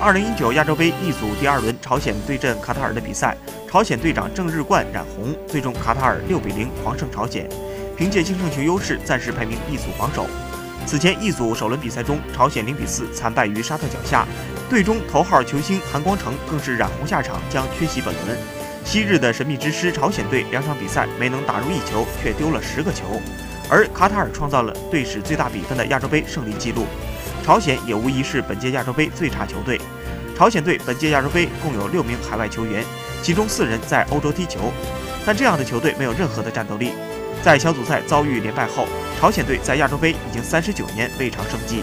二零一九亚洲杯一组第二轮，朝鲜对阵卡塔尔的比赛，朝鲜队长郑日冠染红，最终卡塔尔六比零狂胜朝鲜，凭借净胜球优势暂时排名一组榜首。此前一组首轮比赛中，朝鲜零比四惨败于沙特脚下，队中头号球星韩光成更是染红下场，将缺席本轮。昔日的神秘之师朝鲜队两场比赛没能打入一球，却丢了十个球，而卡塔尔创造了队史最大比分的亚洲杯胜利纪录。朝鲜也无疑是本届亚洲杯最差球队。朝鲜队本届亚洲杯共有六名海外球员，其中四人在欧洲踢球，但这样的球队没有任何的战斗力。在小组赛遭遇连败后，朝鲜队在亚洲杯已经三十九年未尝胜绩。